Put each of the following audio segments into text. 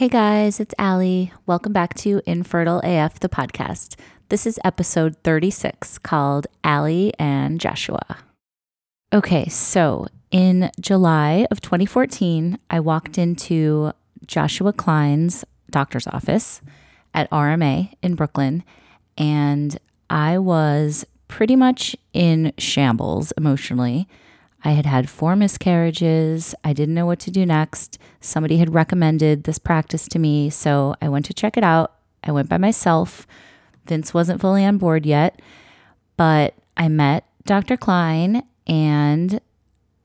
Hey guys, it's Ali. Welcome back to Infertile AF, the podcast. This is episode 36 called Ali and Joshua. Okay, so in July of 2014, I walked into Joshua Klein's doctor's office at RMA in Brooklyn, and I was pretty much in shambles emotionally. I had had four miscarriages. I didn't know what to do next. Somebody had recommended this practice to me, so I went to check it out. I went by myself. Vince wasn't fully on board yet, but I met Dr. Klein and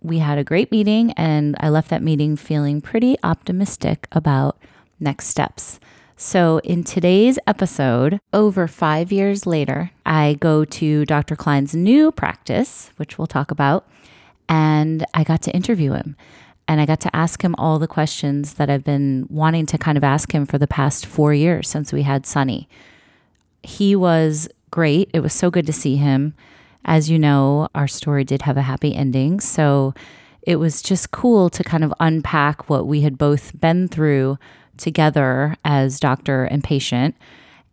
we had a great meeting, and I left that meeting feeling pretty optimistic about next steps. So, in today's episode, over five years later, I go to Dr. Klein's new practice, which we'll talk about, and I got to interview him. And I got to ask him all the questions that I've been wanting to kind of ask him for the past four years since we had Sonny. He was great. It was so good to see him. As you know, our story did have a happy ending. So it was just cool to kind of unpack what we had both been through together as doctor and patient.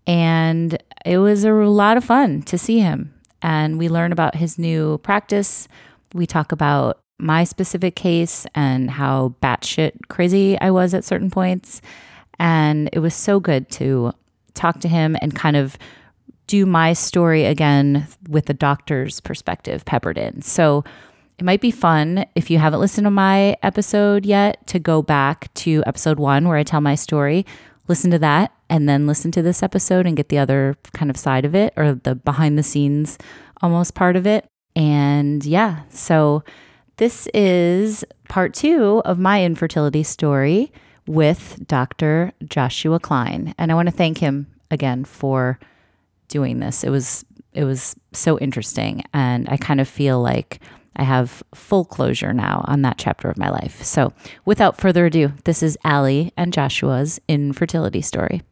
And it was a lot of fun to see him. And we learn about his new practice. We talk about my specific case and how batshit crazy I was at certain points. And it was so good to talk to him and kind of do my story again with the doctor's perspective peppered in. So it might be fun if you haven't listened to my episode yet to go back to episode one where I tell my story, listen to that, and then listen to this episode and get the other kind of side of it or the behind the scenes almost part of it. And yeah, so this is part two of my infertility story with Dr. Joshua Klein. And I want to thank him again for doing this. It was it was so interesting and I kind of feel like I have full closure now on that chapter of my life. So, without further ado, this is Ali and Joshua's infertility story.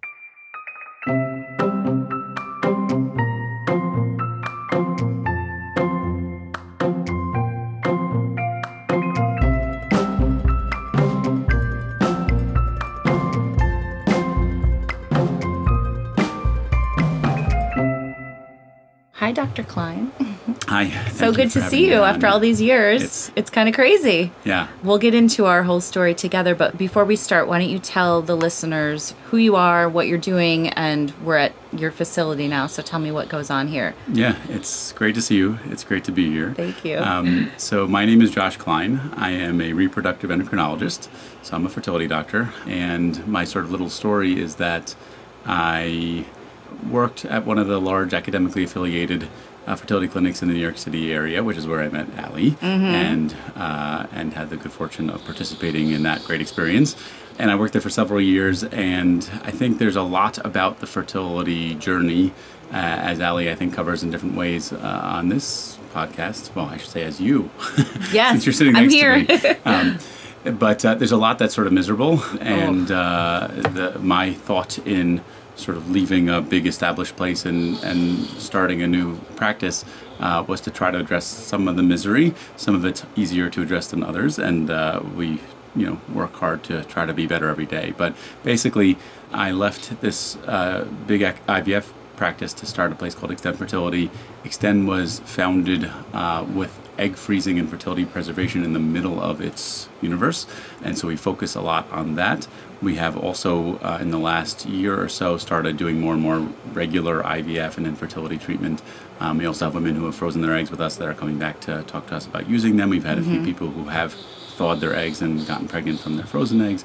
Hi, Dr. Klein. Hi. So good to see you after all these years. It's, it's kind of crazy. Yeah. We'll get into our whole story together, but before we start, why don't you tell the listeners who you are, what you're doing, and we're at your facility now. So tell me what goes on here. Yeah, it's great to see you. It's great to be here. Thank you. Um, so, my name is Josh Klein. I am a reproductive endocrinologist. So, I'm a fertility doctor. And my sort of little story is that I worked at one of the large academically affiliated uh, fertility clinics in the New York City area, which is where I met Ali, Mm-hmm. and uh, and had the good fortune of participating in that great experience. And I worked there for several years, and I think there's a lot about the fertility journey, uh, as Ali I think covers in different ways uh, on this podcast. Well, I should say as you, Yes, since you're sitting I'm next here. to me. Um, but uh, there's a lot that's sort of miserable, and uh, the, my thought in sort of leaving a big established place and, and starting a new practice uh, was to try to address some of the misery. Some of it's easier to address than others, and uh, we you know work hard to try to be better every day. But basically, I left this uh, big IVF practice to start a place called Extend Fertility. Extend was founded uh, with egg freezing and fertility preservation in the middle of its universe, and so we focus a lot on that. We have also, uh, in the last year or so, started doing more and more regular IVF and infertility treatment. Um, we also have women who have frozen their eggs with us that are coming back to talk to us about using them. We've had a few people who have thawed their eggs and gotten pregnant from their frozen eggs.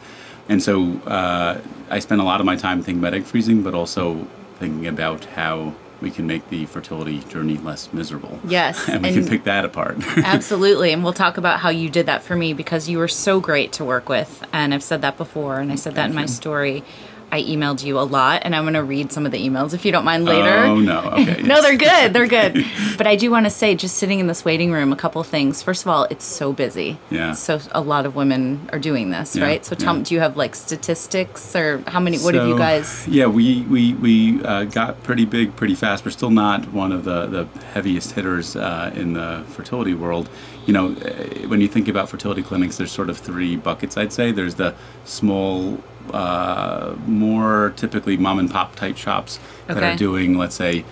And so uh, I spend a lot of my time thinking about egg freezing, but also thinking about how we can make the fertility journey less miserable. Yes, and we and- can pick that apart. Absolutely. And we'll talk about how you did that for me because you were so great to work with. And I've said that before, and I said that in my story. I emailed you a lot, and I'm going to read some of the emails if you don't mind later. Oh no! Okay. no, they're good. They're good. but I do want to say, just sitting in this waiting room, a couple things. First of all, it's so busy. Yeah. So a lot of women are doing this, Yeah, right? So Tom, yeah. do you have like statistics or how many? What have you guys? Yeah, we we we uh, got pretty big pretty fast. We're still not one of the the heaviest hitters uh, in the fertility world. You know, eh, when you think about fertility clinics, there's sort of three buckets. I'd say there's the small uh, more typically mom and pop type shops that are doing, let's say,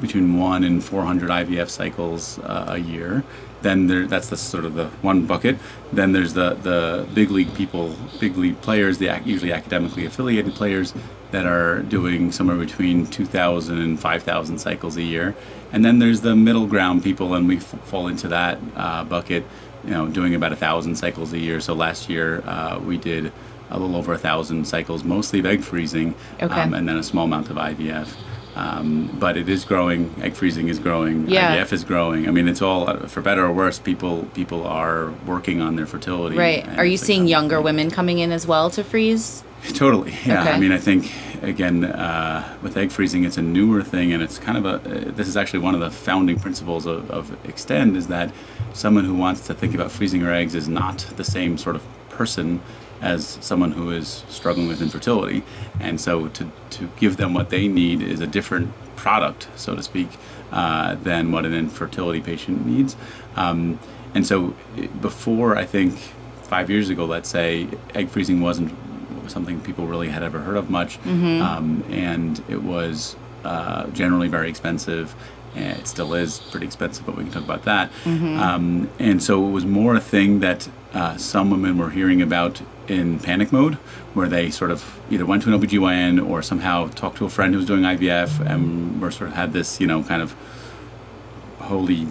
between one and 400 IVF cycles uh, a year. Then there, that's the sort of the one bucket. Then there's the, the big league people, big league players, the ac- usually academically affiliated players that are doing somewhere between 2,000 and 5,000 cycles a year. And then there's the middle ground people, and we f- fall into that uh, bucket, you know, doing about a thousand cycles a year. So last year uh, we did a little over a thousand cycles, mostly of egg freezing, Okay. um, and then a small amount of IVF. Um, but it is growing. Egg freezing is growing. Yeah. IVF is growing. I mean, it's all for better or worse. People people are working on their fertility. Right. Are you seeing younger women coming in as well to freeze? Totally. Yeah. Okay. I mean, I think again uh, with egg freezing, it's a newer thing, and it's kind of a. Uh, this is actually one of the founding principles of, of Extend is that someone who wants to think about freezing her eggs is not the same sort of person as someone who is struggling with infertility, and so to to give them what they need is a different product, so to speak, uh, than what an infertility patient needs. Um, and so before, I think five years ago, let's say, egg freezing wasn't something people really had ever heard of much, um, and it was uh, generally very expensive. And it still is pretty expensive, but we can talk about that. Um, and so it was more a thing that uh, some women were hearing about in panic mode, where they sort of either went to an OBGYN or somehow talked to a friend who was doing IVF and were sort of had this, you know, kind of holy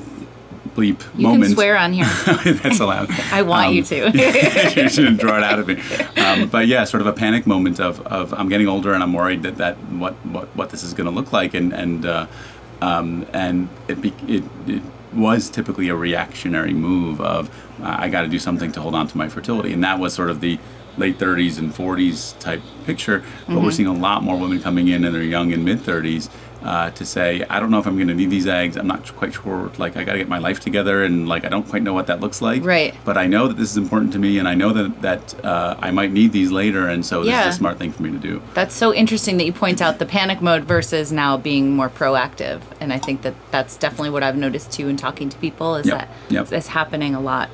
bleep You moment. can swear on here. That's allowed. I want Um, you to. you shouldn't draw it out of me. Um, but yeah, sort of a panic moment of, of I'm getting older and I'm worried that, that what, what, what this is going to look like and and uh, um, and it, be, it it was typically a reactionary move of uh, I got to do something to hold on to my fertility and that was sort of the late 30s and 40s type picture. But Mm-hmm. we're seeing a lot more women coming in in their young and mid 30s. Uh, to say I don't know if I'm going to need these eggs. I'm not quite sure. Like I got to get my life together, and like I don't quite know what that looks like Right. but I know that this is important to me, and I know that that uh, I might need these later, and so Yeah. this is a smart thing for me to do. That's so interesting that you point out the panic mode versus now being more proactive. And I think that that's definitely what I've noticed too in talking to people is Yep, that yep. it's happening a lot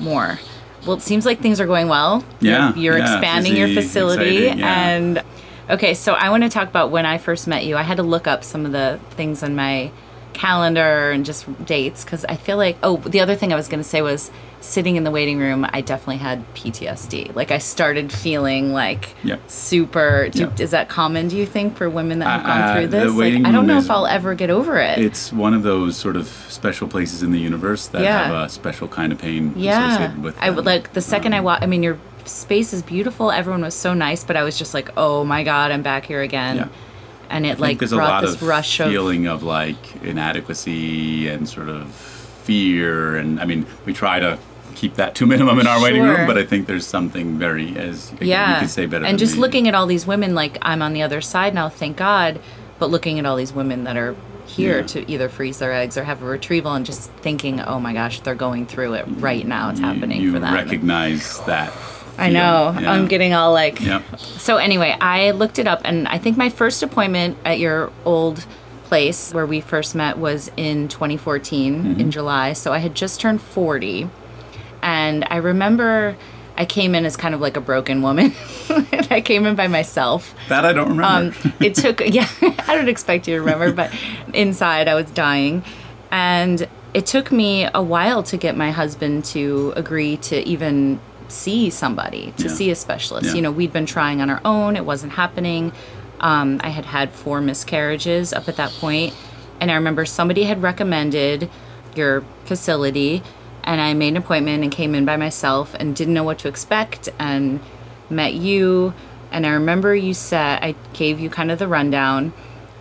more. Well, it seems like things are going well. Yeah, You're, you're yeah, expanding your facility. exciting, yeah. And okay, so I want to talk about when I first met you. I had to look up some of the things on my calendar and just dates because I feel like, oh, the other thing I was going to say was sitting in the waiting room, I definitely had PTSD. Like I started feeling like Yep. super. Do, Yep. Is that common, do you think, for women that have gone Uh, through this? Like, I don't know is- if I'll ever get over it. It's one of those sort of special places in the universe that Yeah. have a special kind of pain yeah. associated with I would like the second I walk. I mean, your space is beautiful. Everyone was so nice, but I was just like, oh my god, I'm back here again. Yeah. And it like there's a brought lot this of rush of feeling of like inadequacy and sort of fear, and I mean, we try to keep that to minimum in our waiting room, but I think there's something very as again, yeah. you could say better. and just me. looking at all these women, like I'm on the other side now, thank God. But looking at all these women that are here Yeah. to either freeze their eggs or have a retrieval, and just thinking, oh my gosh, they're going through it mm-hmm. right now. It's You- happening you for them. recognize that. I know. yeah. I'm getting all like. Yep. So anyway, I looked it up, and I think my first appointment at your old place where we first met was in 2014 Mm-hmm. in July. So I had just turned 40, and I remember I came in as kind of like a broken woman. I came in by myself. That I don't remember. Um, it took, yeah, I don't expect you to remember, but inside I was dying. And it took me a while to get my husband to agree to even see somebody, to Yeah. see a specialist. Yeah. You know, we'd been trying on our own, it wasn't happening. Um, I had had four miscarriages up at that point, And I remember somebody had recommended your facility and I made an appointment and came in by myself and didn't know what to expect and met you. And I remember you said, I gave you kind of the rundown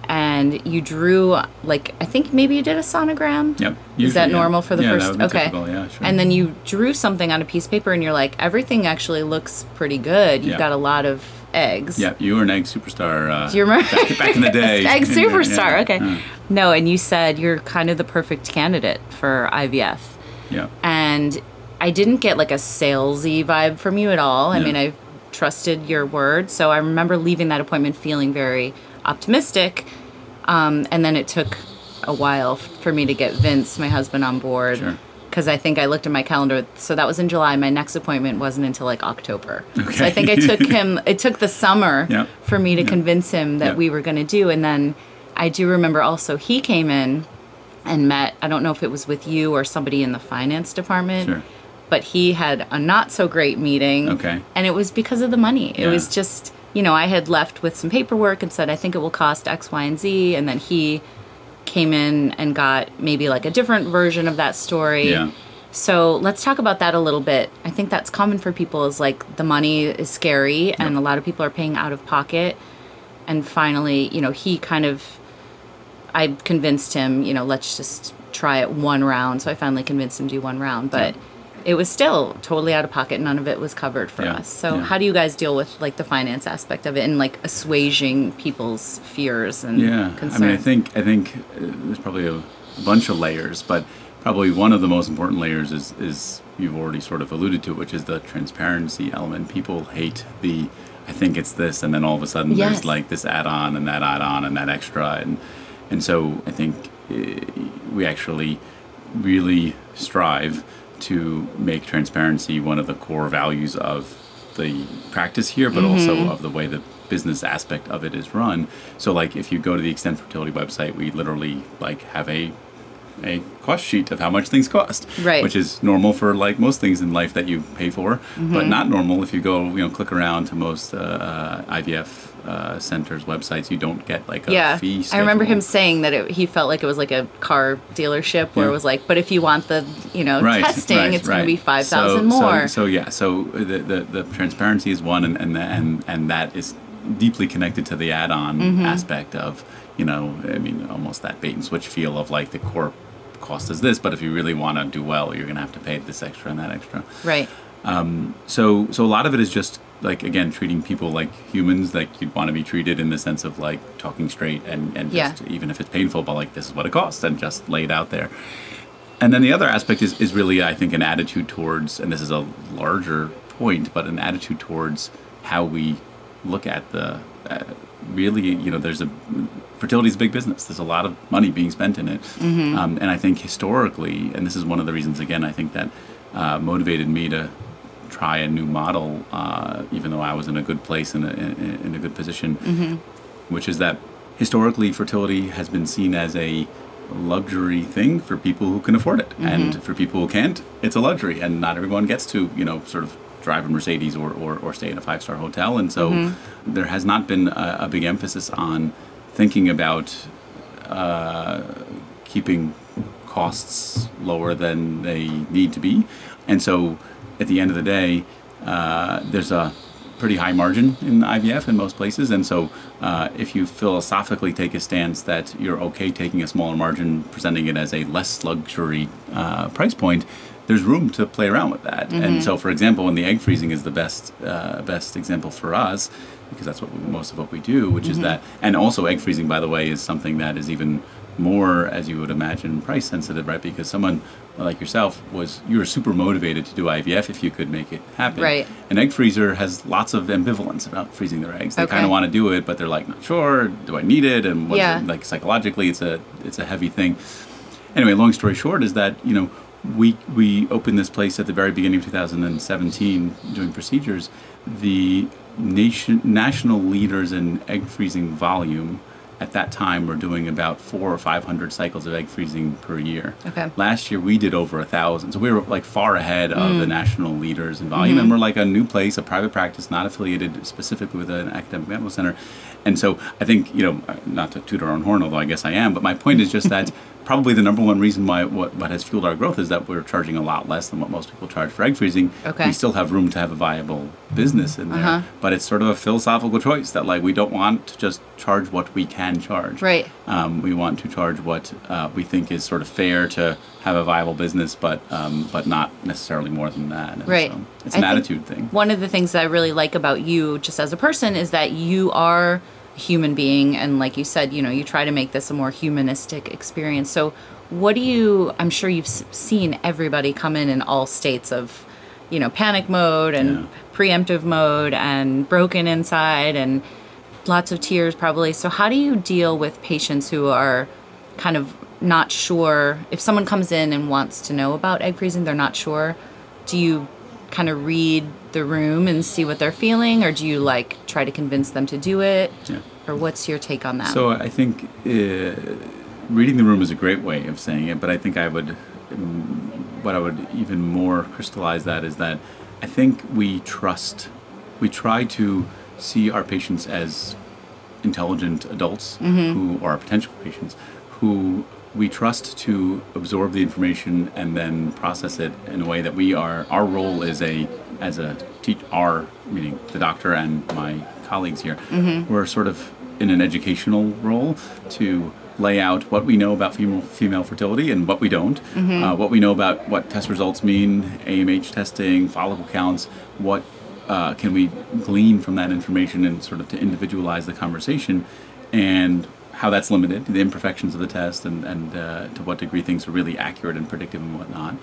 and you drew, like, I think maybe you did a sonogram. Yep. Is that usually, yeah. normal for the Yeah, that first? okay. typical, yeah, sure. And then you drew something on a piece of paper and you're like, everything actually looks pretty good. You've Yeah. got a lot of eggs. Yeah, you were an egg superstar. Uh, Do you remember? Back, back in the day. Egg superstar. okay. yeah. No, and you said you're kind of the perfect candidate for IVF. Yeah. And I didn't get like a salesy vibe from you at all. I mean, I trusted your word. So I remember leaving that appointment feeling very optimistic. Um, and then it took a while f- for me to get Vince, my husband, on board. Sure. because I think I looked at my calendar. So that was in July. My next appointment wasn't until like October. So I think I took him. It took the summer Yeah. for me to convince him that Yeah. we were going to do. And then I do remember also he came in and met. I don't know if it was with you or somebody in the finance department. Sure. But he had a not so great meeting. Okay. And it was because of the money. It Yeah. was just, you know, I had left with some paperwork and said, I think it will cost X, Y, and Z. And then he came in and got maybe like a different version of that story. Yeah. So let's talk about that a little bit. I think that's common for people is like the money is scary and a lot of people are paying out of pocket. And finally, you know, he kind of, I convinced him, you know, let's just try it one round. So I finally convinced him to do one round, but it was still totally out of pocket. None of it was covered for Yeah, us. So yeah. how do you guys deal with like the finance aspect of it and like assuaging people's fears and Yeah, concerns? I mean, I think I think uh, there's probably a, a bunch of layers, but probably one of the most important layers is is you've already sort of alluded to, which is the transparency element. People hate the I think it's this, and then all of a sudden Yes. there's like this add-on and that add-on and that extra, and and so I think uh, we actually really strive to make transparency one of the core values of the practice here, but also mm-hmm. of the way the business aspect of it is run. So, like, if you go to the Extend Fertility website, we literally like have a a cost sheet of how much things cost, Right. Which is normal for like most things in life that you pay for, but not normal if you go, you know, click around to most uh, uh, IVF uh, centers websites. You don't get like a yeah, fee. I remember him saying that it, he felt like it was like a car dealership where Yeah. it was like, but if you want the you know right, testing, right, it's going to be five thousand So- more. So, so yeah, so the, the the transparency is one, and and and and that is deeply connected to the add-on Mm-hmm. aspect of you know, I mean, almost that bait and switch feel of like the core cost is this, but if you really want to do well, you're going to have to pay this extra and that extra. right. So so a lot of it is just like again treating people like humans like you'd want to be treated in the sense of like talking straight and and Yeah. just even if it's painful but like this is what it costs and just lay it out there and then the other aspect is, is really i think an attitude towards and this is a larger point but an attitude towards how we look at the uh, really you know there's a fertility is a big business. There's a lot of money being spent in it. Um, and i think historically and this is one of the reasons again i think that uh, motivated me to try a new model uh, even though i was in a good place and in, in, in a good position which is that historically fertility has been seen as a luxury thing for people who can afford it. And for people who can't it's a luxury. And not everyone gets to you know sort of drive a mercedes or, or, or stay in a five star hotel and so there has not been a, a big emphasis on thinking about uh, keeping costs lower than they need to be. And so at the end of the day, uh, there's a pretty high margin in IVF in most places. And so uh, if you philosophically take a stance that you're okay taking a smaller margin, presenting it as a less luxury uh, price point, there's room to play around with that. And so, for example, when the egg freezing is the best uh, best example for us, because that's what we, most of what we do, which is that, and also egg freezing, by the way, is something that is even more, as you would imagine, price sensitive, right? Because someone like yourself was you were super motivated to do IVF if you could make it happen. Right. An egg freezer has lots of ambivalence about freezing their eggs. They Okay. kind of want to do it, but they're like not sure. Do I need it? And Yeah. it, like psychologically, it's a it's a heavy thing. Anyway, long story short is that you know we we opened this place at the very beginning of 2017 doing procedures. The nation national leaders in egg freezing volume at that time were doing about four or five hundred cycles of egg freezing per year. Okay. Last year we did over a thousand, so we were like far ahead of mm. the national leaders in volume, mm-hmm. and we're like a new place, a private practice, not affiliated specifically with an academic medical center. And so I think you know, not to toot our own horn, although I guess I am, but my point is just that probably the number one reason why what, what has fueled our growth is that we're charging a lot less than what most people charge for egg freezing. Okay. We still have room to have a viable business in there, Uh-huh. but it's sort of a philosophical choice that like we don't want to just charge what we can charge. Right. Um, we want to charge what uh, we think is sort of fair to have a viable business, but um, but not necessarily more than that. And Right. so it's an think attitude thing. One of the things that I really like about you, just as a person, is that you are human being, and like you said, you know, you try to make this a more humanistic experience. So, what do you? I'm sure you've seen everybody come in in all states of, you know, panic mode and Yeah. preemptive mode and broken inside and lots of tears probably. So, how do you deal with patients who are kind of not sure if someone comes in and wants to know about egg freezing, they're not sure. Do you kind of read the room and see what they're feeling, or do you like try to convince them to do it? Yeah. Or what's your take on that? So I think uh, reading the room is a great way of saying it, but I think I would, um, what I would even more crystallize that is that I think we trust, we try to see our patients as intelligent adults who are potential patients who we trust to absorb the information and then process it in a way that we are our role is a as a teach our meaning the doctor and my colleagues here we're sort of in an educational role to lay out what we know about female, female fertility and what we don't. Uh, what we know about what test results mean amh testing follicle counts what uh, can we glean from that information and sort of to individualize the conversation and how that's limited, the imperfections of the test, and, and uh, to what degree things are really accurate and predictive and whatnot.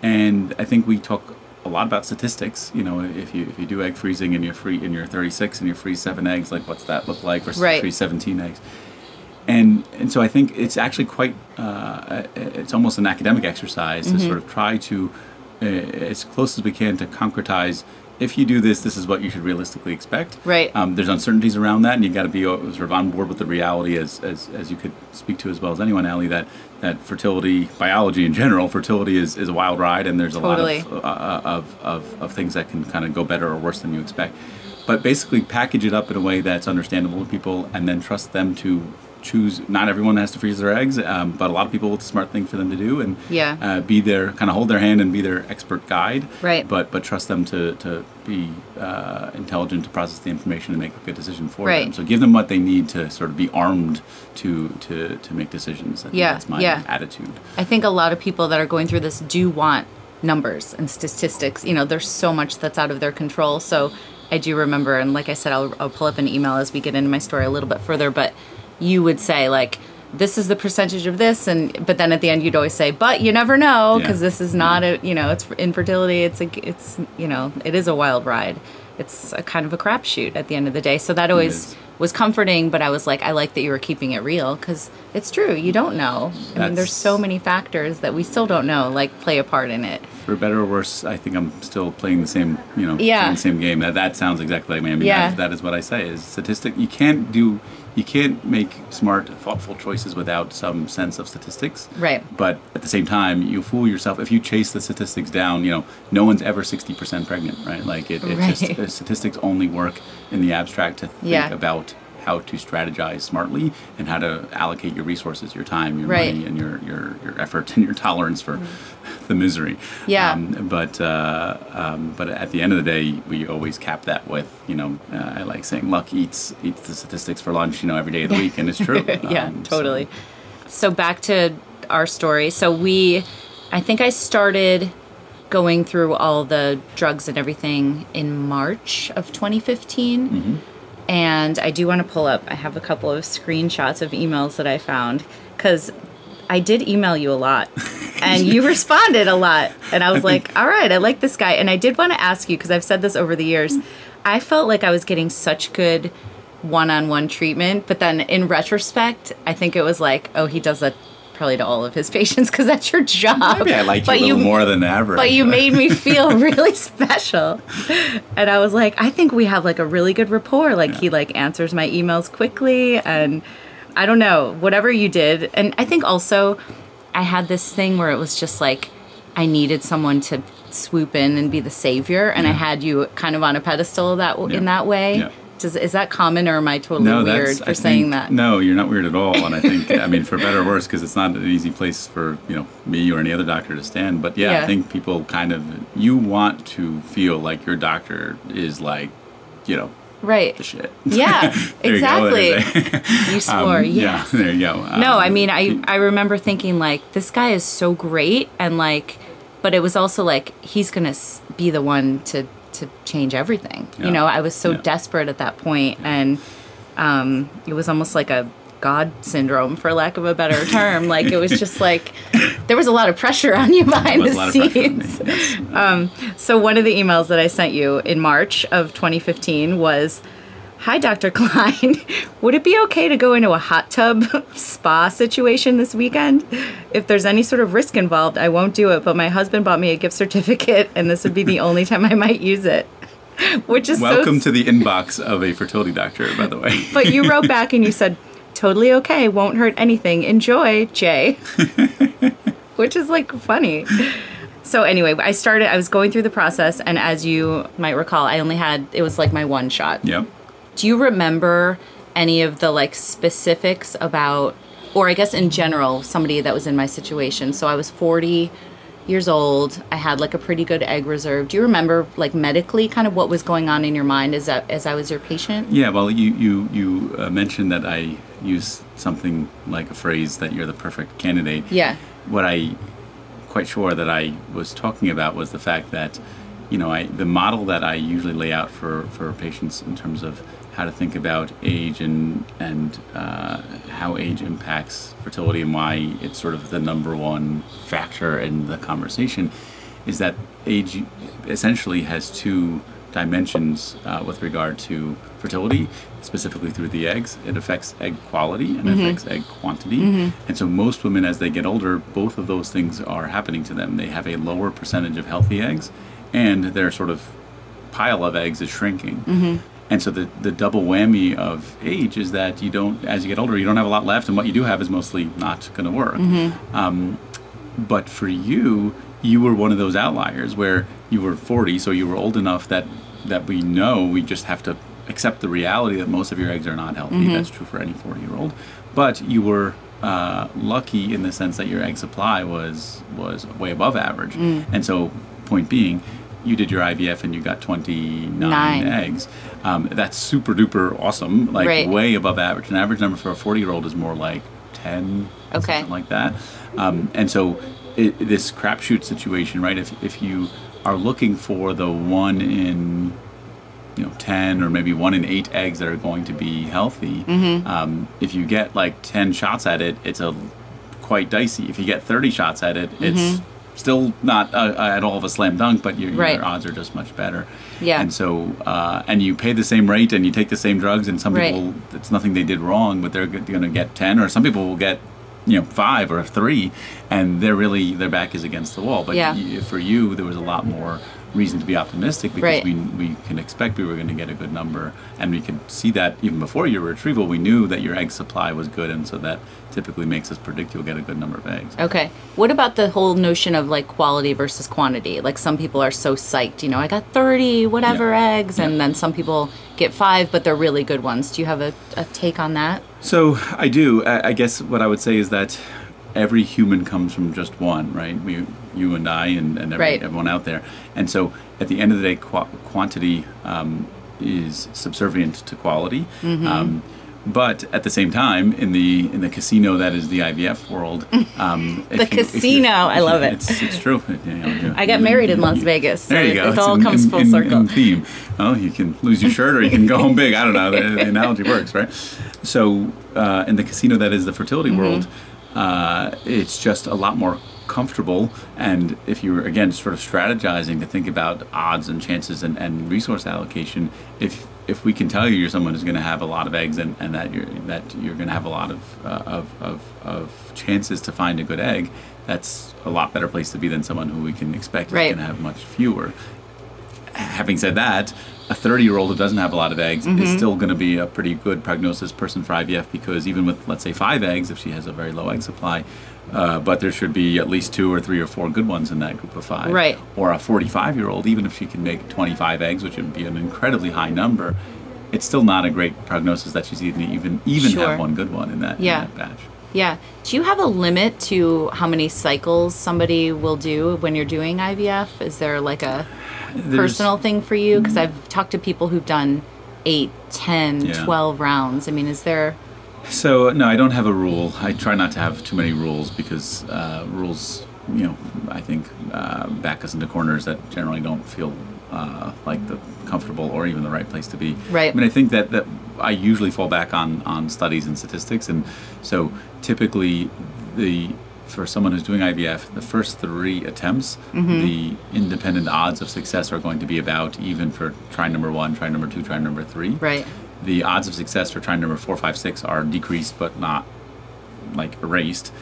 And I think we talk a lot about statistics. You know, if you if you do egg freezing and you're free and you're 36 and you freeze seven eggs, like what's that look like versus Right. freeze 17 eggs? And and so I think it's actually quite uh, it's almost an academic exercise Mm-hmm. to sort of try to uh, as close as we can to concretize. If you do this, this is what you should realistically expect. Right. Um, there's uncertainties around that, and you've got to be uh, sort of on board with the reality, as, as, as you could speak to as well as anyone, Ali, that, that fertility, biology in general, fertility is, is a wild ride, and there's a Totally. lot of, uh, of, of, of things that can kind of go better or worse than you expect. But basically, package it up in a way that's understandable to people, and then trust them to choose. Not everyone has to freeze their eggs, um, but a lot of people, it's a smart thing for them to do, and Yeah. uh, be their kind of hold their hand and be their expert guide. Right. But but trust them to to be uh, intelligent to process the information and make a good decision for Right. them. So give them what they need to sort of be armed to to to make decisions. I think Yeah, that's my yeah. attitude. I think a lot of people that are going through this do want numbers and statistics. You know, there's so much that's out of their control. So I do remember, and like I said, I'll, I'll pull up an email as we get into my story a little bit further, but you would say, like, this is the percentage of this and but then at the end you'd always say but you never know Yeah. because this is not a you know it's infertility it's a it's you know it is a wild ride it's a kind of a crapshoot at the end of the day so that always was comforting but i was like i like that you were keeping it real because it's true you don't know i mean there's so many factors that we still don't know like play a part in it For better or worse, I think I'm still playing the same, you know, Yeah. playing the same game. That that sounds exactly like me. I mean, Yeah. that, that is what I say. Is statistic. You can't do, you can't make smart, thoughtful choices without some sense of statistics. Right. But at the same time, you fool yourself if you chase the statistics down. You know, no one's ever sixty percent pregnant, right? Like it, it just Right. uh, statistics only work in the abstract to think Yeah. about how to strategize smartly and how to allocate your resources, your time, your Right. money, and your, your, your effort and your tolerance for the misery. Yeah. Um, but uh, um, but at the end of the day, we always cap that with you know uh, I like saying luck eats eats the statistics for lunch you know every day of the week, and it's true. yeah, Um, so- totally. So. back to our story. So we, I think I started going through all the drugs and everything in March of 2015. Mm-hmm. And I do want to pull up, I have a couple of screenshots of emails that I found because I did email you a lot and you responded a lot. And I was like, all right, I like this guy. And I did want to ask you because I've said this over the years. I felt like I was getting such good one on one treatment. But then in retrospect, I think it was like, oh, he does that probably to all of his patients because that's your job. Maybe I liked you a little more than average. but you made me feel really special. And I was like, I think we have like a really good rapport. Like he like answers my emails quickly and I don't know, whatever you did. And I think also I had this thing where it was just like I needed someone to swoop in and be the savior and I had you kind of on a pedestal that Yeah. in that way. Does, is that common or am I totally no, weird for I saying think- that? No, you're not weird at all. And I think, I mean, for better or worse, because it's not an easy place for you know me or any other doctor to stand. But yeah, Yeah. I think people kind of you want to feel like your doctor is like, you know, Right. the shit. Yeah, There you go, exactly. You swore, Um, yeah. Yeah, there you go. No, Um, I mean, I I remember thinking like this guy is so great, and like, but it was also like he's gonna be the one to to change everything. Yeah. You know, I was so Yeah. desperate at that point, and um, it was almost like a God syndrome, for lack of a better term. like it was just like there was a lot of pressure on you behind the a lot of pressure on me, scenes. yes. So one of the emails that I sent you in March of 2015 was, Hi, Dr. Klein. Would it be okay to go into a hot tub spa situation this weekend? If there's any sort of risk involved, I won't do it, but my husband bought me a gift certificate, and this would be the only time I might use it. Which is Welcome so, to the inbox of a fertility doctor, by the way. But you wrote back and you said, totally okay, won't hurt anything. Enjoy, Jay. Which is like funny. So anyway, I started I was going through the process and as you might recall, I only had it was like my one shot. yep. Do you remember any of the like specifics about or I guess in general somebody that was in my situation? So I was 40 years old. I had like a pretty good egg reserve. Do you remember like medically kind of what was going on in your mind as that as I was your patient? Yeah, well, you you you uh, mentioned that I use something like a phrase that you're the perfect candidate. Yeah. What I quite sure that I was talking about was the fact that you know I the model that I usually lay out for for patients in terms of how to think about age and and uh, how age impacts fertility and why it's sort of the number one factor in the conversation is that age essentially has two dimensions uh, with regard to fertility, specifically through the eggs. It affects egg quality and it affects egg quantity. And so, most women, as they get older, both of those things are happening to them. They have a lower percentage of healthy eggs, and their sort of pile of eggs is shrinking. And so the, the double whammy of age is that you don't, as you get older, you don't have a lot left, and what you do have is mostly not going to work. Um, but for you, you were one of those outliers where you were 40, so you were old enough that that we know we just have to accept the reality that most of your eggs are not healthy. That's true for any 40 year old. But you were uh, lucky in the sense that your egg supply was was way above average, and so point being. You did your IVF and you got 29 Nine. eggs. Um, that's super duper awesome, like Right. way above average. An average number for a 40 year old is more like 10, Okay. something like that. Um, and so it, this crapshoot situation, right? If, if you are looking for the one in you know 10 or maybe one in eight eggs that are going to be healthy Mm-hmm. um, if you get like 10 shots at it it's a quite dicey if you get 30 shots at it it's still not uh, at all of a slam dunk but your. Right. your odds are just much better Yeah. and so uh, and you pay the same rate and you take the same drugs and some Right. people it's nothing they did wrong but they're going to get 10 or some people will get you know five or three and they're really their back is against the wall but Yeah. y- for you there was a lot more reason to be optimistic because Right. we, we can expect we were going to get a good number and we could see that even before your retrieval we knew that your egg supply was good and so that typically makes us predict you'll get a good number of eggs Okay. What about the whole notion of like quality versus quantity? Like some people are so psyched, you know, I got 30 whatever Yeah. eggs, and Yeah. then some people get five, but they're really good ones. Do you have a, a take on that? So I do. I, I guess what I would say is that every human comes from just one, right? We, you and I, and, and every, Right. everyone out there. And so at the end of the day, qu- quantity um, is subservient to quality. Mm-hmm. Um, but at the same time, in the in the casino that is the IVF world, um, The you- casino, I love it. It's, it's true. It- you know, you- I got married in Las Vegas. So there you go. It all in- comes in- full in- circle. in theme. Well, you can lose your shirt or you can go home big. I don't know. The, the analogy works, right? So, uh, in the casino that is the fertility Mm-hmm. world, uh, it's just a lot more comfortable. And if you're again sort of strategizing to think about odds and chances and, and resource allocation, if if we can tell you you're someone who's going to have a lot of eggs and, and that you're that you're going to have a lot of, uh, of, of of chances to find a good egg, that's a lot better place to be than someone who we can expect is going to have much fewer having said that, a 30 year old who doesn't have a lot of eggs Mm-hmm. is still going to be a pretty good prognosis person for IVF because even with, let's say, five eggs, if she has a very low egg supply, uh, but there should be at least two or three or four good ones in that group of five. Right. Or a 45 year old, even if she can make 25 eggs, which would be an incredibly high number, it's still not a great prognosis that she's even even even Sure. have one good one in that, in that batch. Yeah. Do you have a limit to how many cycles somebody will do when you're doing IVF? Is there like a There's- personal thing for you? Because I've talked to people who've done 8, 10, Yeah. 12 rounds. I mean, is there. So no, I don't have a rule. I try not to have too many rules because uh, rules, you know, I think uh, back us into corners that generally don't feel uh, like the comfortable or even the right place to be. Right. I mean, I think that that I usually fall back on on studies and statistics, and so typically the for someone who's doing IVF, the first three attempts, the independent odds of success are going to be about even for try number one, try number two, try number three Right. The odds of success for trying number four, five, six are decreased but not like erased.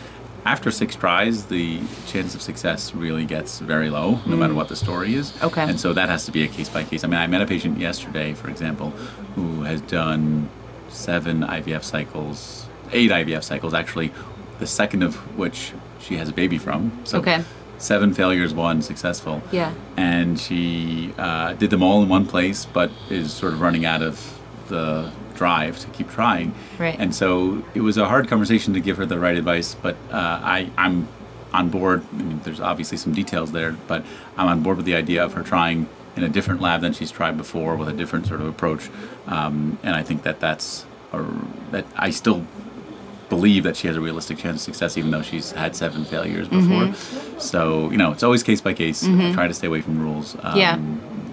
After six tries, the chance of success really gets very low, no matter what the story is. Mm. Okay. And so that has to be a case by case. I mean, I met a patient yesterday, for example, who has done seven IVF cycles, eight IVF cycles actually, the second of which she has a baby from. So Okay. seven failures, one successful. Yeah. And she uh, did them all in one place, but is sort of running out of the drive to keep trying. Right. And so it was a hard conversation to give her the right advice, but uh, I, I'm on board. I mean, there's obviously some details there, but I'm on board with the idea of her trying in a different lab than she's tried before with a different sort of approach. Um, and I think that that's a, that I still believe that she has a realistic chance of success, even though she's had seven failures before. Mm-hmm. So you know, it's always case by case. I Try to stay away from rules. Um, Yeah.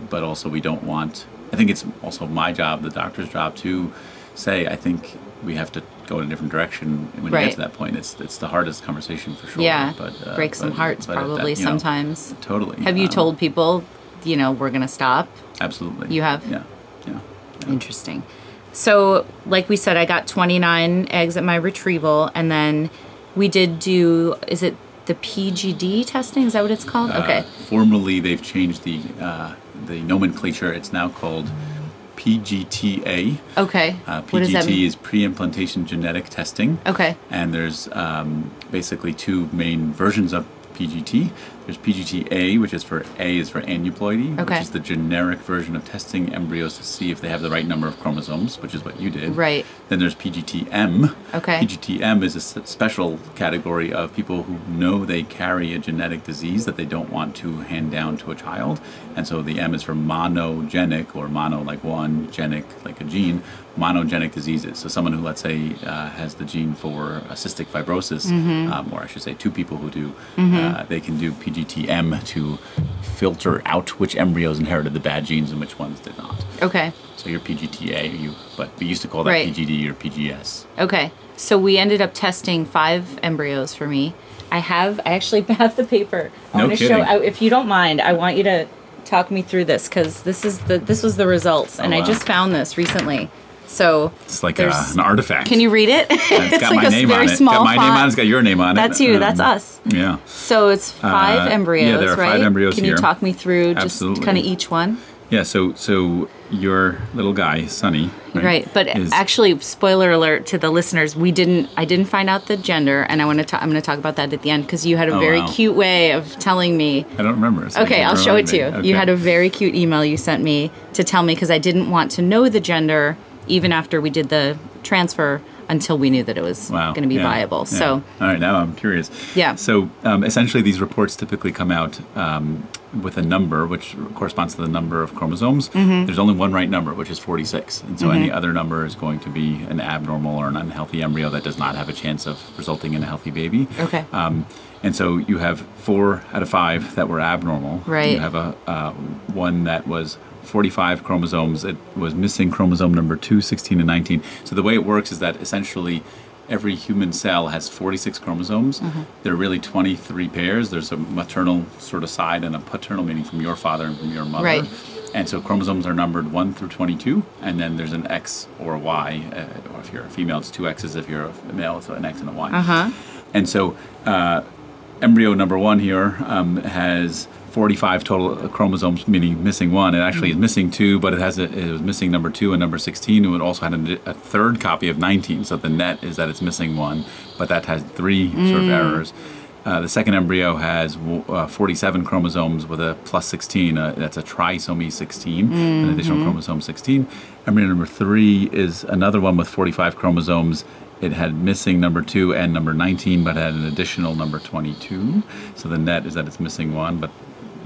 But also, we don't want. I think it's also my job, the doctor's job, to say. I think we have to go in a different direction when you get to that point. It's it's the hardest conversation for sure. Yeah. But uh, Break some but- hearts but at that, probably know, sometimes. totally. Have you Um, told people, you know, we're going to stop? Absolutely. You have? Yeah. Yeah. Interesting. So, like we said, I got 29 eggs at my retrieval, and then we did do, is it the PGD testing? Is that what it's called? okay. Uh, formerly, they've changed the uh, the nomenclature. It's now called PGTA. Okay. Uh, what does that PGT is pre-implantation genetic testing. Okay. And there's um, basically two main versions of PGT. There's PGT-A, which is for A is for aneuploidy, Okay. which is the generic version of testing embryos to see if they have the right number of chromosomes, which is what you did. Right. Then there's PGT-M. Okay. PGT-M is a special category of people who know they carry a genetic disease that they don't want to hand down to a child. And so the M is for monogenic, or mono like one, genic like a gene, monogenic diseases. So someone who, let's say, uh, has the gene for cystic fibrosis, Mm-hmm. um, or I should say two people who do, uh, they can do PGT-M to filter out which embryos inherited the bad genes and which ones did not. Okay. So you're PGTA, you, but we used to call that Right. PGD or PGS. Okay. So we ended up testing five embryos for me. I have, I actually have the paper. I No want to show. I, if you don't mind, I want you to talk me through this because this is the, this was the results, and I Oh, wow. just found this recently. So It's like a, an artifact. Can you read it? It's got my name on it. got my name on it. It's got your name on it. That's you. Um, That's us. Yeah. So it's five Uh, yeah, there are right? five embryos Can here. you talk me through just kind of each one? Yeah. So so your little guy, Sonny. Right. Right, but is- actually, spoiler alert to the listeners: we didn't. I didn't find out the gender, and I want to. Ta- I'm going to talk about that at the end because you had a Oh, very wow. cute way of telling me. I don't remember. so Okay, I'll show it to you. me. You had a very cute email you sent me to tell me because I didn't want to know the gender even after we did the transfer until we knew that it was Wow. going to be yeah, viable. yeah. So all right, now I'm curious. Yeah. So um, essentially, these reports typically come out um, with a number, which corresponds to the number of chromosomes. Mm-hmm. There's only one right number, which is 46, and so any other number is going to be an abnormal or an unhealthy embryo that does not have a chance of resulting in a healthy baby. Okay. Um, and so you have four out of five that were abnormal. Right. You have a uh, one that was 45 chromosomes. It was missing chromosome number 2, 16, and 19. So the way it works is that essentially every human cell has 46 chromosomes. Mm-hmm. There are really 23 pairs. There's a maternal sort of side and a paternal, meaning from your father and from your mother. Right. And so chromosomes are numbered 1 through 22, and then there's an X or a Y. Uh, or if you're a female, it's two X's. If you're a male, it's an X and a Y. Uh-huh. And so uh, embryo number one here um, has 45 total chromosomes, meaning missing one. It actually is missing two, but it has a, it was missing number two and number 16, and it also had a, a third copy of 19. So the net is that it's missing one, but that has three sort of errors. Uh, the second embryo has w- uh, 47 chromosomes with a plus 16. Uh, that's a trisomy 16, an additional chromosome 16. Embryo number three is another one with 45 chromosomes. It had missing number two and number 19, but had an additional number 22. So the net is that it's missing one, but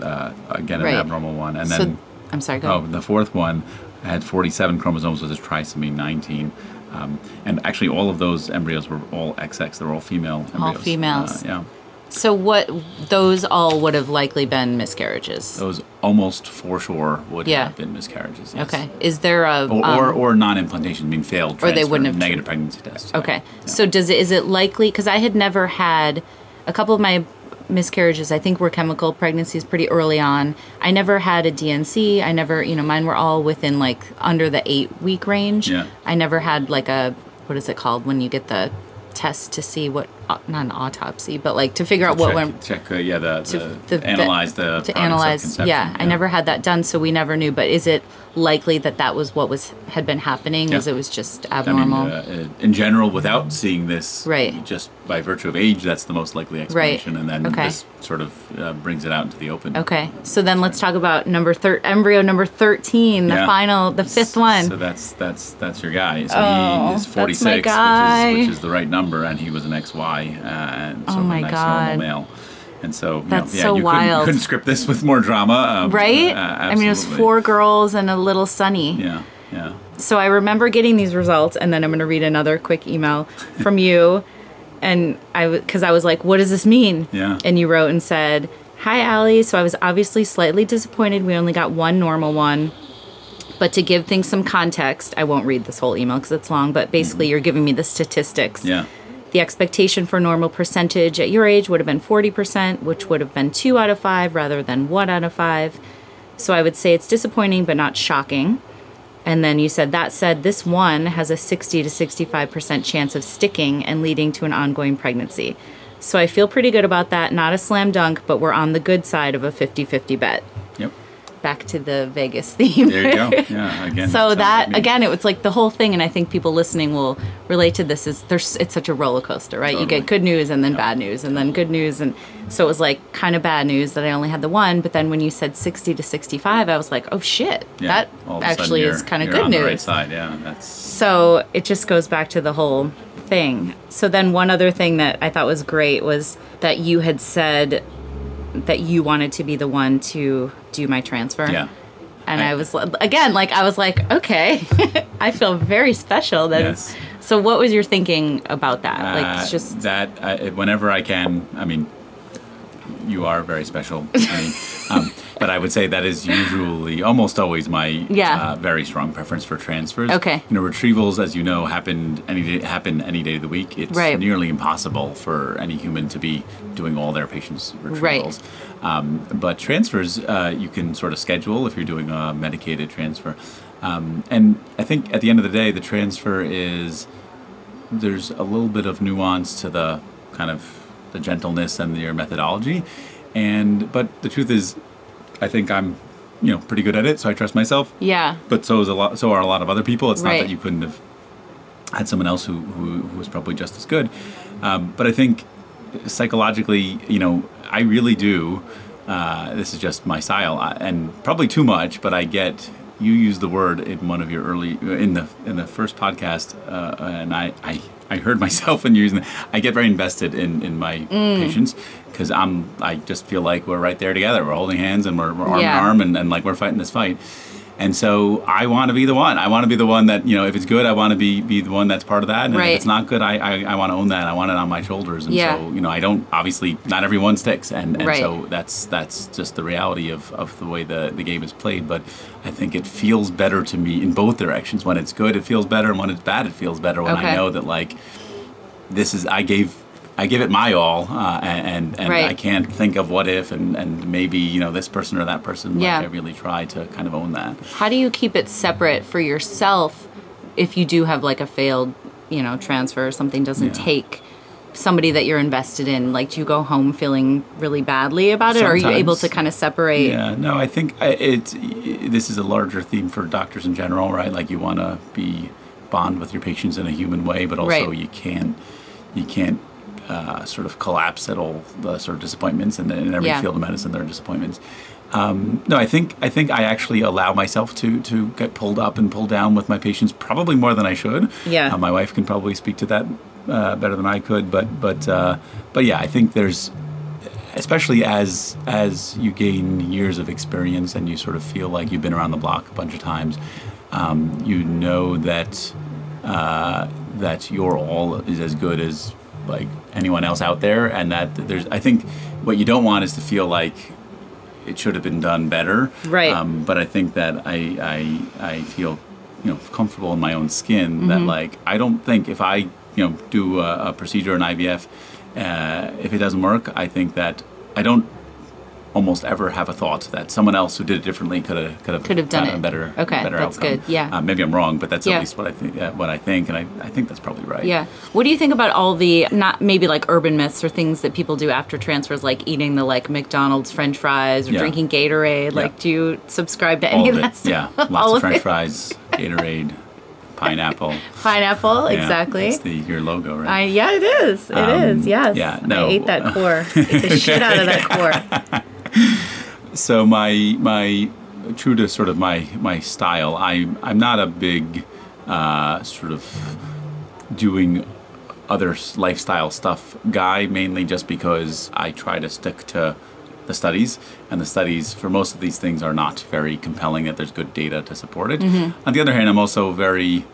uh, again, Right. an abnormal one. And so then I'm sorry. Go Oh, ahead. the fourth one had 47 chromosomes, was a trisomy 19. Um, and actually, all of those embryos were all XX. They were all female embryos. All females. Uh, yeah. So what? Those all would have likely been miscarriages. Those almost for sure would Yeah. have been miscarriages. yes. Okay. Is there a Or, um, or, or non-implantation, being failed Or they wouldn't have- negative pregnancy tests. Okay. So does it is it likely because I had never had a couple of my miscarriages I think were chemical pregnancies pretty early on. I never had a DNC. I never, you know, mine were all within like under the 8 week range. Yeah. I never had like a what is it called when you get the test to see what not an autopsy, but like to figure out what check, went check uh, yeah the, to the, the analyze the to analyze conception, yeah, i never had that done so we never knew but is it likely that that was what was had been happening Yeah. was it was just abnormal? I mean, abnormal uh, in general, without seeing this, Right. just by virtue of age, that's the most likely explanation, and then Okay. this sort of uh, brings it out into the open. okay so then let's talk about number thir- embryo number 13 the Yeah. final the fifth one So that's that's that's your guy. So Oh, he is 46. Which, is, which is the right number, and he was an XY, uh, and so Oh my a nice God. normal male. And so, you That's know, yeah, so you wild. Couldn't, couldn't script this with more drama, um, right uh, i mean it was four girls and a little Sonny Yeah, yeah. so I remember getting these results, and then I'm going to read another quick email from you, and I because I was like, "What does this mean?" Yeah. And you wrote and said, "Hi, Ali. So I was obviously slightly disappointed. We only got one normal one." But to give things some context, I won't read this whole email because it's long, but basically you're giving me the statistics. Yeah. The expectation for normal percentage at your age would have been 40%, which would have been 2 out of 5 rather than 1 out of 5. So I would say it's disappointing but not shocking. And then you said that said, this one has a 60 to 65% chance of sticking and leading to an ongoing pregnancy. So I feel pretty good about that. Not a slam dunk, but we're on the good side of a 50 50 bet. Yep. Back to the Vegas theme. There you go. Yeah. Again. So that again, it was like the whole thing, and I think people listening will relate to this. Is there's it's such a roller coaster, right? You get good news and then bad news, and then good news, and so it was like kind of bad news that I only had the one. But then when you said sixty to sixty-five, I was like, oh shit, Yeah, that all of a sudden actually is kind of good on news. The right side. Yeah. That's So it just goes back to the whole thing. So then one other thing that I thought was great was that you had said that you wanted to be the one to do my transfer. yeah. And I- I, was again like I was like, okay, I feel very special. That Yes. so. What was your thinking about that? like Uh, it's just that I, whenever I can, I mean, you are very special. I mean, um, but I would say that is usually almost always my Yeah. uh, very strong preference for transfers. Okay. You know, retrievals, as you know, happen any day, happen any day of the week. It's Right. nearly impossible for any human to be doing all their patients' Right. retrievals. Um, but transfers, uh, you can sort of schedule if you're doing a medicated transfer. Um, and I think at the end of the day, the transfer is there's a little bit of nuance to the kind of the gentleness and your methodology and but the truth is i think i'm you know pretty good at it so i trust myself. Yeah, but so is a lot so are a lot of other people. It's not that you couldn't have had someone else who, who, who was probably just as good. Um, but i think psychologically you know i really do uh, this is just my style I- and probably too much but i get you used the word in one of your early uh, in the in the first podcast uh, uh and I, I i heard myself when you're using it. I get very invested in in my mm. patients because i'm i just feel like we're right there together. We're holding hands and we're, we're arm Yeah. in arm and, and like we're fighting this fight and so I want to be the one. I want to be the one that you know. If it's good, I want to be be the one that's part of that. And Right. if it's not good, I, I, I want to own that. I want it on my shoulders. And Yeah. so you know, I don't obviously not everyone sticks, and, and Right. so that's that's just the reality of, of the way the the game is played. But I think it feels better to me in both directions. When it's good, it feels better, and when it's bad, it feels better. When Okay. I know that like this is I gave. I give it my all, uh, and and Right. I can't think of what if and, and maybe you know this person or that person. Like Yeah. I really try to kind of own that. how do you keep it separate for yourself if you do have like a failed, you know, transfer or something doesn't Yeah. take somebody that you're invested in? Like, do you go home feeling really badly about it, or are you able to kind of separate? Yeah, no, I think it. This is a larger theme for doctors in general, right? Like you want to be bond with your patients in a human way, but also Right. you can't you can't uh, sort of collapse at all the sort of disappointments, and in every Yeah. field of medicine there are disappointments. Um, no, I think I think I actually allow myself to to get pulled up and pulled down with my patients probably more than I should. Yeah. Uh, my wife can probably speak to that uh, better than I could, but but uh, but yeah, I think there's especially as as you gain years of experience and you sort of feel like you've been around the block a bunch of times, um, you know that uh, that your all is as good as like anyone else out there, and that there's I think what you don't want is to feel like it should have been done better. Right. Um, but I think that I I I feel you know comfortable in my own skin that like I don't think if I you know do a, a procedure in IVF uh, if it doesn't work I think that I don't almost ever have a thought that someone else who did it differently could have could have Could have done it. a better Okay, better that's outcome. good, yeah. Uh, maybe I'm wrong, but that's Yeah. at least what I think. Uh, what I think, and I, I think that's probably right. Yeah. What do you think about all the not maybe like urban myths or things that people do after transfers, like eating the like McDonald's French fries or Yeah. drinking Gatorade? Like, do you subscribe to any All of that it. stuff? Yeah, lots All of of French it? fries, Gatorade, pineapple. Pineapple, Yeah, exactly. It's the your logo, right? I, yeah, it is. It is. Um, Yes. yeah, no. I ate that core. ate the shit out of that core. So my my true to sort of my my style i i'm not a big uh, sort of doing other lifestyle stuff guy mainly just because i try to stick to the studies. And the studies for most of these things are not very compelling that there's good data to support it. On the other hand i'm also very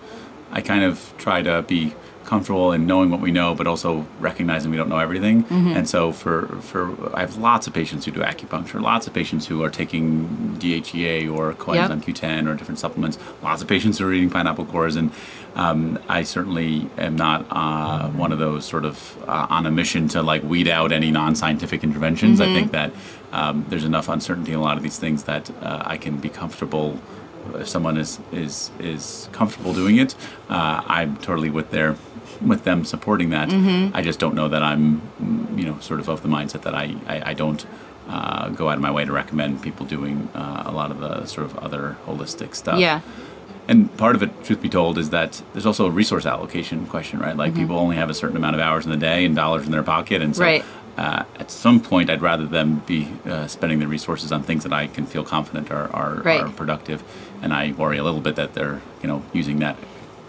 i kind of try to be comfortable in knowing what we know, but also recognizing we don't know everything. And so for for I have lots of patients who do acupuncture, lots of patients who are taking DHEA or coenzyme Q10 or different supplements, lots of patients who are eating pineapple cores, and um, I certainly am not uh, one of those sort of uh, on a mission to like weed out any non-scientific interventions. I think that um, there's enough uncertainty in a lot of these things that uh, I can be comfortable if someone is is is comfortable doing it, uh, I'm totally with their with them supporting that. I just don't know that I'm you know sort of of the mindset that I I, I don't. Uh, go out of my way to recommend people doing uh, a lot of the sort of other holistic stuff. Yeah. And part of it, truth be told, is that there's also a resource allocation question, right? Mm-hmm. Like people only have a certain amount of hours in the day and dollars in their pocket, and so Right. uh, at some point, I'd rather them be uh, spending their resources on things that I can feel confident are are, Right. are productive, and I worry a little bit that they're you know using that,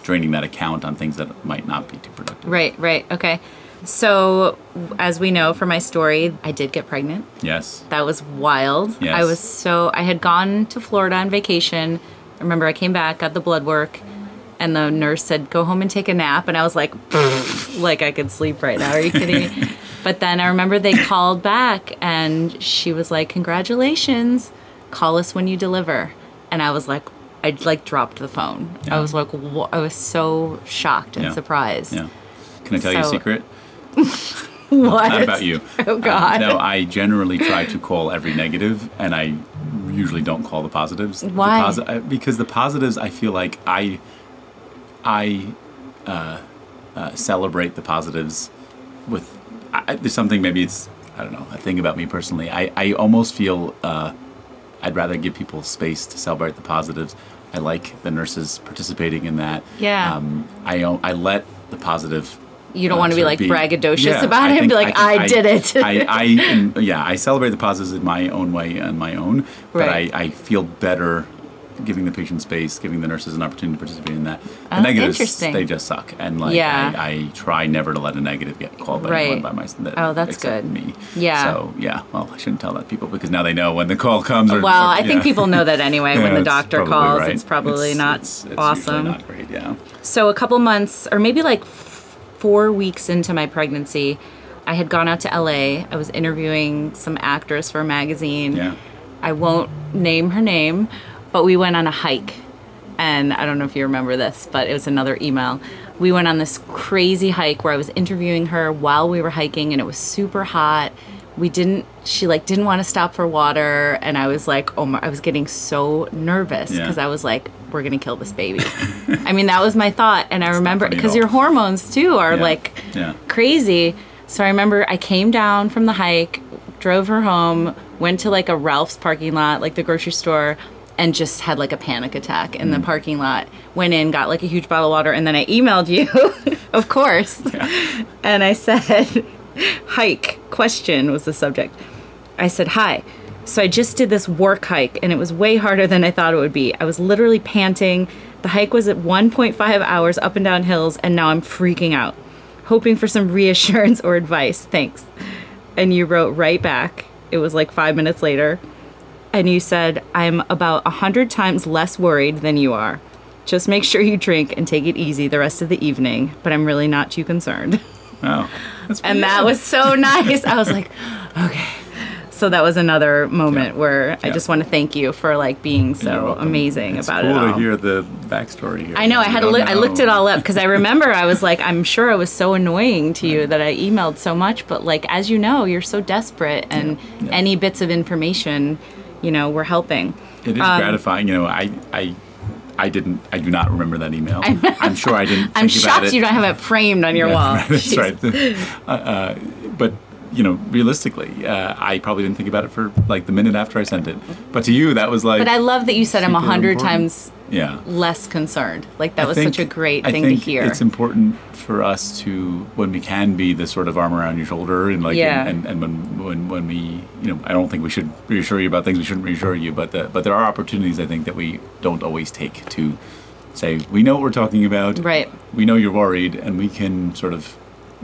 draining that account on things that might not be too productive. Right, right. Okay. So, as we know from my story, I did get pregnant. Yes. That was wild. Yes. I was so I had gone to Florida on vacation. I remember I came back, got the blood work, and the nurse said, "Go home and take a nap." And I was like, like I could sleep right now. Are you kidding me? but then I remember they called back and she was like, "Congratulations. Call us when you deliver." And I was like I like dropped the phone. I was like, wha- I was so shocked and Yeah. surprised. Yeah. Can I tell you a secret? What? Not about you. Oh Um, God. no, I generally try to call every negative, and I usually don't call the positives. The Why? posi- uh, because the positives, I feel like I, I, uh, uh, celebrate the positives with. I- there's something maybe it's I don't know a thing about me personally. I I almost feel uh, I'd rather give people space to celebrate the positives. I like the nurses participating in that. Yeah. Um, I I let the positive You don't uh, want to be like braggadocious Yeah, about I it and be like, think I, did it. I, I yeah, I celebrate the positives in my own way and my own, but Right. I, I feel better giving the patient space, giving the nurses an opportunity to participate in that. The Oh, negatives, they just suck, and like Yeah. I, I try never to let a negative get called by Right. anyone by my. That, Oh, that's good. Me. Yeah. So yeah, well, I shouldn't tell that people because now they know when the call comes. Or, well, or- I think people know that anyway Yeah, when the doctor calls. right. It's probably It's- not it's- it's awesome. Not great. Yeah. So a couple months, or maybe like f- four weeks into my pregnancy, I had gone out to LA. I was interviewing some actress for a magazine. Yeah. I won't name her name, but we went on a hike. And I don't know if you remember this, but it was another email. We went on this crazy hike where I was interviewing her while we were hiking and it was super hot. We didn't she like didn't want to stop for water and I was like, "Oh my, I was getting so nervous Yeah. because I was like, we're going to kill this baby." I mean, that was my thought and I remember because your hormones too are Yeah. like Yeah. crazy. So I remember I came down from the hike, drove her home, went to like a Ralph's parking lot, like the grocery store, and just had like a panic attack in Mm. the parking lot. Went in, got like a huge bottle of water, and then I emailed you, of course. And I said, hike question was the subject. I said, hi. So I just did this work hike and it was way harder than I thought it would be. I was literally panting. The hike was at 1.5 hours up and down hills, and now I'm freaking out, hoping for some reassurance or advice. Thanks. And you wrote right back. It was like five minutes later. And you said, I'm about a hundred times less worried than you are. Just make sure you drink and take it easy the rest of the evening, but I'm really not too concerned. Oh. That's And that was so nice. I was like, okay. so that was another moment Yeah. where I just want to thank you for like being so amazing it's about cool it all. to hear the backstory here. I know. I had to look. I looked it all up because I remember I was like, I'm sure I was so annoying to you that I emailed so much. But like, as you know, you're so desperate, and yeah. any bits of information, you know, we're helping. It is Um, gratifying. You know, I, I, I didn't. I do not remember that email. I'm sure I didn't. I'm shocked you don't have it framed on your Yeah, wall. That's Jeez. right. Uh, uh, but you know, realistically, uh, I probably didn't think about it for like the minute after I sent it. But to you, that was like. But I love that you said I'm a hundred times Yeah. less concerned. Like that I was think- such a great I thing to think hear. It's important for us to when we can be the sort of arm around your shoulder and like Yeah. and, and, and when, when when we you know I don't think we should reassure you about things we shouldn't reassure you but the, but there are opportunities I think that we don't always take to say we know what we're talking about Right. we know you're worried and we can sort of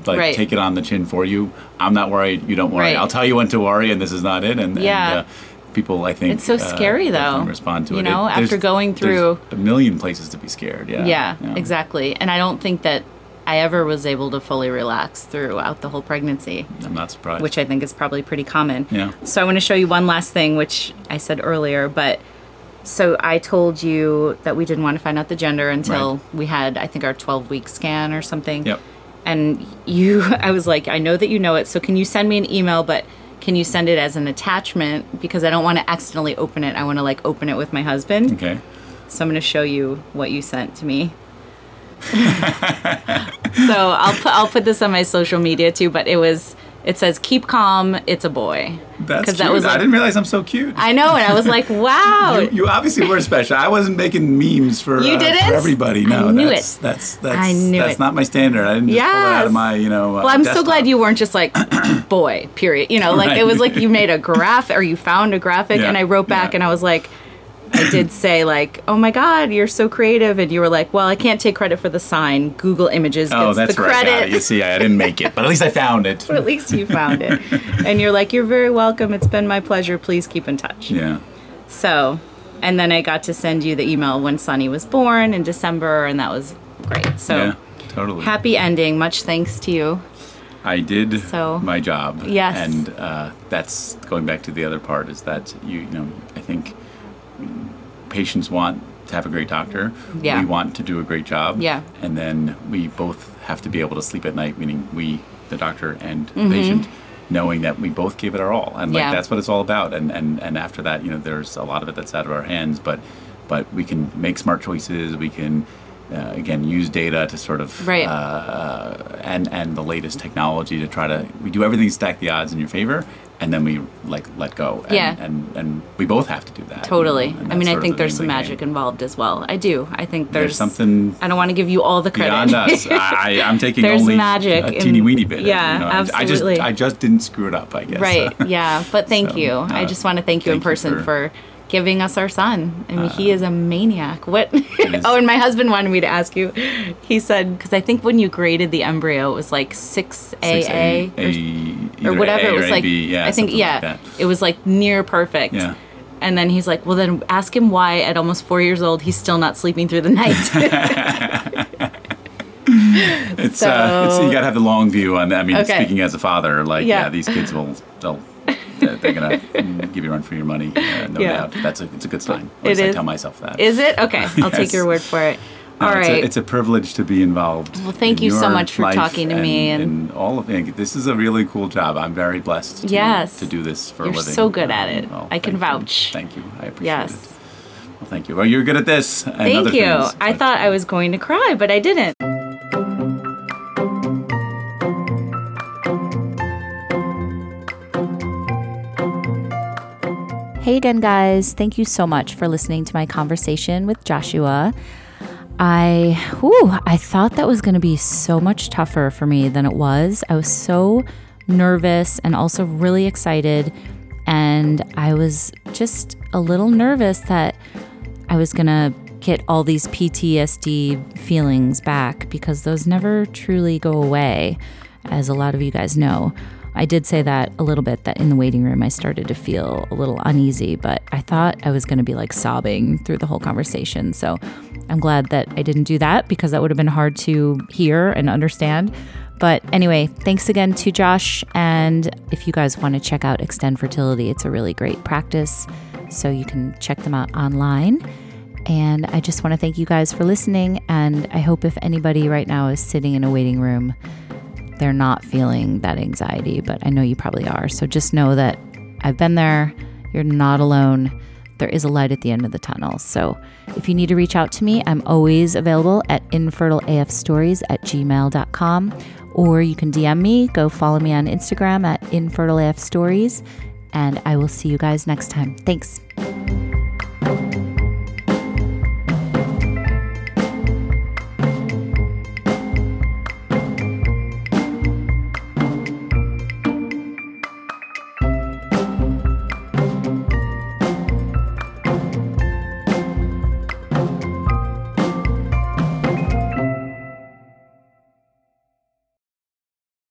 like Right. take it on the chin for you I'm not worried you don't worry Right. I'll tell you when to worry and this is not it and, Yeah. and uh, people I think It's so uh, scary, though, definitely respond to you it know, It- after going through- a million places to be scared yeah yeah, exactly. And I don't think that I ever was able to fully relax throughout the whole pregnancy. I'm not surprised which I think is probably pretty common. Yeah. So I want to show you one last thing, which I said earlier, but so I told you that we didn't want to find out the gender until Right. we had, I think, our 12 week scan or something. Yep. And you, I was like, I know that you know it, so can you send me an email, but can you send it as an attachment? Because I don't want to accidentally open it. I want to like open it with my husband. Okay. So I'm going to show you what you sent to me. so I'll put I'll put this on my social media too. But it was it says keep calm. It's a boy. That's cute. that was I didn't realize I'm so cute. I know, and I was like, wow. you, you obviously were special. I wasn't making memes for, You uh, didn't? for everybody. I knew that's, it. That's that's I knew that's it. not my standard. I didn't just pull it out Yes. of my you know. well, I'm so glad you weren't just like boy. Period. You know, like it was like you made a graph or you found a graphic, Yeah, and I wrote back yeah. and I was like. I did say like, "Oh my God, you're so creative," and you were like, "Well, I can't take credit for the sign. Google Images gets Oh, that's the credit." it. You see, I didn't make it, but at least I found it. But at least you found it. and you're like, you're very welcome. It's been my pleasure. Please keep in touch. Yeah. So, and then I got to send you the email when Sonny was born in December, and that was great. So, yeah. Totally. happy ending. Much thanks to you. I did So- my job. Yes. And uh, that's going back to the other part is that you, you know, I think patients want to have a great doctor. Yeah. We want to do a great job. Yeah. And then we both have to be able to sleep at night, meaning we, the doctor and Mm-hmm. the patient, knowing that we both gave it our all. And like Yeah. that's what it's all about. And, and and after that, you know, there's a lot of it that's out of our hands, but but we can make smart choices. We can uh, again use data to sort of Right. uh, and and the latest technology to try to we do everything to stack the odds in your favor and then we like let go and, Yeah. and and we both have to do that you Totally. know, I mean, I think the there's some magic game. involved as well. I do. I think there's, there's something I don't want to give you all the credit. beyond us I, I, i'm taking There's only magic a in- teeny weeny bit yeah, you know, I- absolutely. i just i just didn't screw it up i guess Right. Yeah. But thank So, you. I uh, just want to thank you in thank you person for- for, giving us our son. I mean, he is a maniac. What? oh, and my husband wanted me to ask you. He said because I think when you graded the embryo, it was like six AA Six A- or, A- or whatever. A it was like AB, yeah, I think yeah, like it was like near perfect. Yeah. And then he's like, well, then ask him why at almost four years old he's still not sleeping through the night. it's uh it's, So- you gotta have the long view on that i mean Okay. speaking as a father like yeah, Yeah. these kids will they'll they're gonna give you a run for your money uh, no Yeah. doubt that's a it's a good sign at It least i is. tell myself that is it okay? I'll take your word for it. No, All it's right. A, it's a privilege to be involved. Well, thank in you so much for talking to me and- and all of it. This is a really cool job. I'm very blessed. To, Yes. to do this for You're a living. so good at it. Um, well, I can thank you. vouch. Thank you. I appreciate yes. it. Well, thank you. Well, you're good at this. And Thank you. things, I thought I was going to cry, but I didn't. Hey again, guys. Thank you so much for listening to my conversation with Joshua. I, whew, I thought that was going to be so much tougher for me than it was. I was so nervous and also really excited. And I was just a little nervous that I was going to get all these PTSD feelings back because those never truly go away, as a lot of you guys know. I did say that a little bit that in the waiting room I started to feel a little uneasy, but I thought I was going to be like sobbing through the whole conversation. So I'm glad that I didn't do that because that would have been hard to hear and understand. But anyway, thanks again to Josh. And if you guys want to check out Extend Fertility, it's a really great practice. So you can check them out online. And I just want to thank you guys for listening. And I hope if anybody right now is sitting in a waiting room, they're not feeling that anxiety, but I know you probably are. So just know that I've been there. You're not alone. There is a light at the end of the tunnel. So if you need to reach out to me, I'm always available at infertileafstories at gmail.com. Or you can DM me, go follow me on Instagram at infertileafstories. And I will see you guys next time. Thanks.